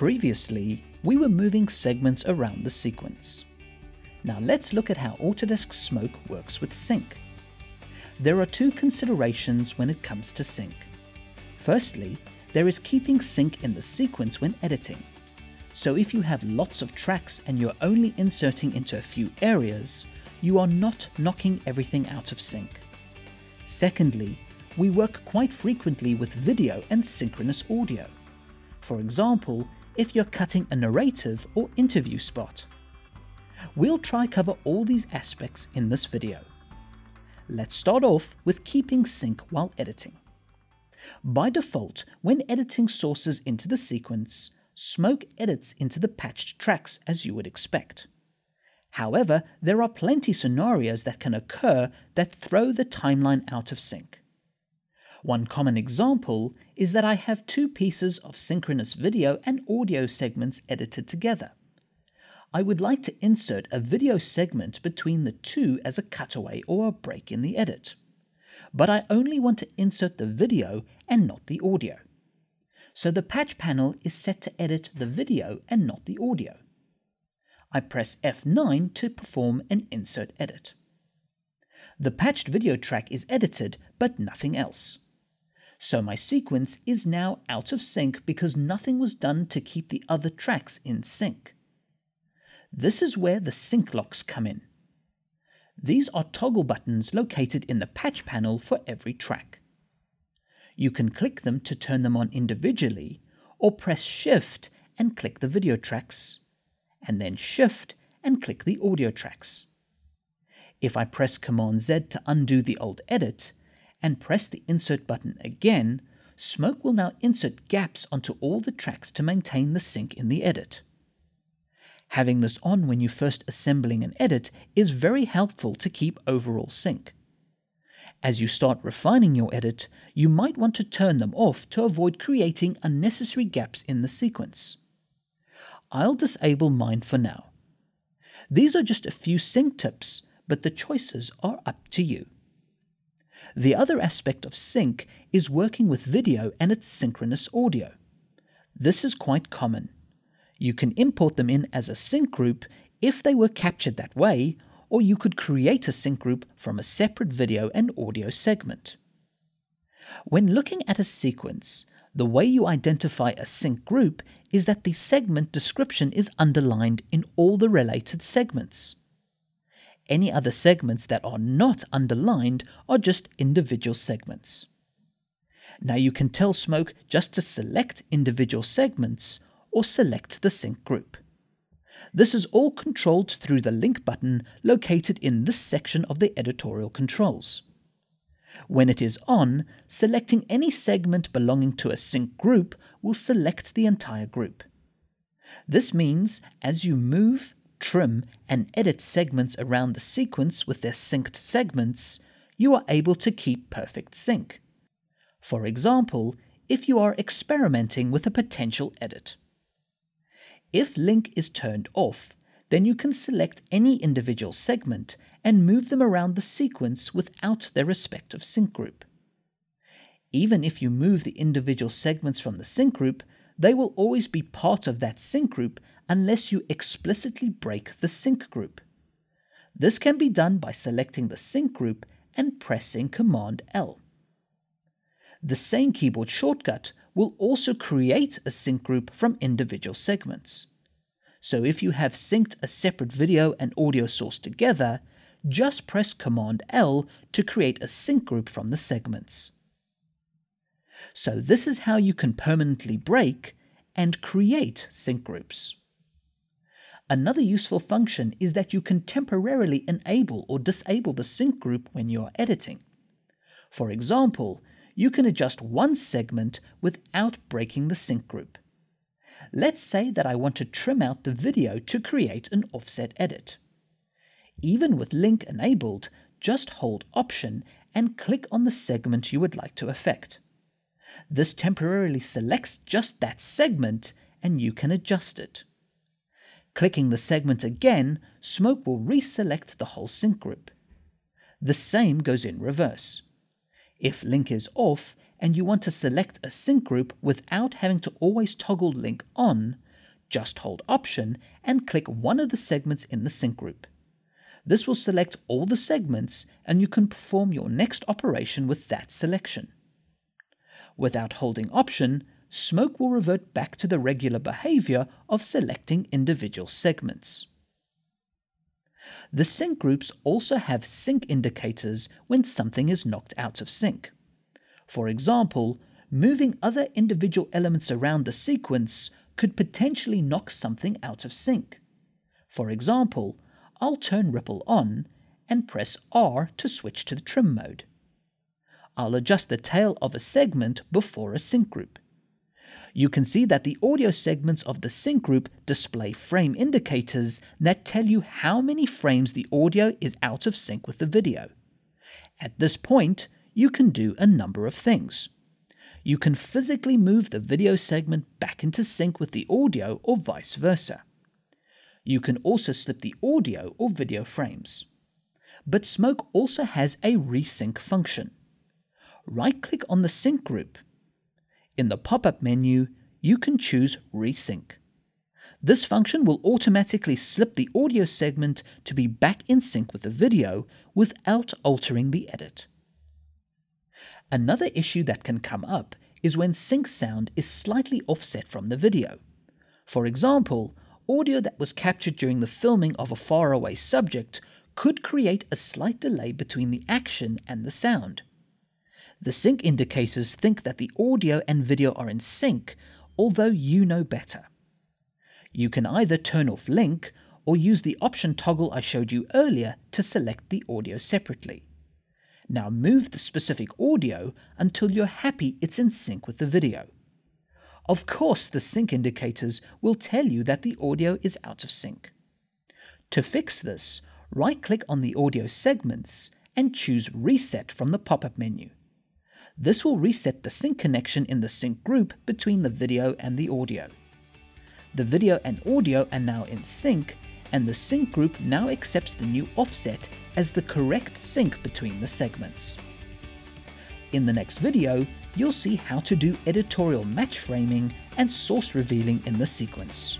Previously, we were moving segments around the sequence. Now let's look at how Autodesk Smoke works with sync. There are two considerations when it comes to sync. Firstly, there is keeping sync in the sequence when editing. So if you have lots of tracks and you're only inserting into a few areas, you are not knocking everything out of sync. Secondly, we work quite frequently with video and synchronous audio. For example, if you're cutting a narrative or interview spot. We'll try cover all these aspects in this video. Let's start off with keeping sync while editing. By default, when editing sources into the sequence, Smoke edits into the patched tracks as you would expect. However, there are plenty scenarios that can occur that throw the timeline out of sync. One common example is that I have two pieces of synchronous video and audio segments edited together. I would like to insert a video segment between the two as a cutaway or a break in the edit. But I only want to insert the video and not the audio. So the patch panel is set to edit the video and not the audio. I press F9 to perform an insert edit. The patched video track is edited, but nothing else. So my sequence is now out of sync because nothing was done to keep the other tracks in sync. This is where the sync locks come in. These are toggle buttons located in the patch panel for every track. You can click them to turn them on individually, or press Shift and click the video tracks, and then Shift and click the audio tracks. If I press Command Z to undo the old edit, and press the insert button again, Smoke will now insert gaps onto all the tracks to maintain the sync in the edit. Having this on when you're first assembling an edit is very helpful to keep overall sync. As you start refining your edit, you might want to turn them off to avoid creating unnecessary gaps in the sequence. I'll disable mine for now. These are just a few sync tips, but the choices are up to you. The other aspect of sync is working with video and its synchronous audio. This is quite common. You can import them in as a sync group if they were captured that way, or you could create a sync group from a separate video and audio segment. When looking at a sequence, the way you identify a sync group is that the segment description is underlined in all the related segments. Any other segments that are not underlined are just individual segments. Now you can tell Smoke just to select individual segments or select the sync group. This is all controlled through the link button located in this section of the editorial controls. When it is on, selecting any segment belonging to a sync group will select the entire group. This means as you move, trim, and edit segments around the sequence with their synced segments, you are able to keep perfect sync. For example, if you are experimenting with a potential edit. If link is turned off, then you can select any individual segment and move them around the sequence without their respective sync group. Even if you move the individual segments from the sync group, they will always be part of that sync group unless you explicitly break the sync group. This can be done by selecting the sync group and pressing Command L. The same keyboard shortcut will also create a sync group from individual segments. So if you have synced a separate video and audio source together, just press Command L to create a sync group from the segments. So this is how you can permanently break and create sync groups. Another useful function is that you can temporarily enable or disable the sync group when you are editing. For example, you can adjust one segment without breaking the sync group. Let's say that I want to trim out the video to create an offset edit. Even with link enabled, just hold Option and click on the segment you would like to affect. This temporarily selects just that segment and you can adjust it. Clicking the segment again, Smoke will reselect the whole sync group. The same goes in reverse. If link is off and you want to select a sync group without having to always toggle link on, just hold Option and click one of the segments in the sync group. This will select all the segments and you can perform your next operation with that selection. Without holding Option, Smoke will revert back to the regular behavior of selecting individual segments. The sync groups also have sync indicators when something is knocked out of sync. For example, moving other individual elements around the sequence could potentially knock something out of sync. For example, I'll turn ripple on and press R to switch to the trim mode. I'll adjust the tail of a segment before a sync group. You can see that the audio segments of the sync group display frame indicators that tell you how many frames the audio is out of sync with the video. At this point, you can do a number of things you can physically move the video segment back into sync with the audio or vice versa. You can also slip the audio or video frames. But Smoke also has a resync function. Right click on the sync group. In the pop up menu, you can choose Resync. This function will automatically slip the audio segment to be back in sync with the video without altering the edit. Another issue that can come up is when sync sound is slightly offset from the video. For example, audio that was captured during the filming of a faraway subject could create a slight delay between the action and the sound. The sync indicators think that the audio and video are in sync, although you know better. You can either turn off link or use the option toggle I showed you earlier to select the audio separately. Now move the specific audio until you're happy it's in sync with the video. Of course, the sync indicators will tell you that the audio is out of sync. To fix this, right click on the audio segments and choose Reset from the pop up menu. This will reset the sync connection in the sync group between the video and the audio. The video and audio are now in sync and the sync group now accepts the new offset as the correct sync between the segments. In the next video, you'll see how to do editorial match framing and source revealing in the sequence.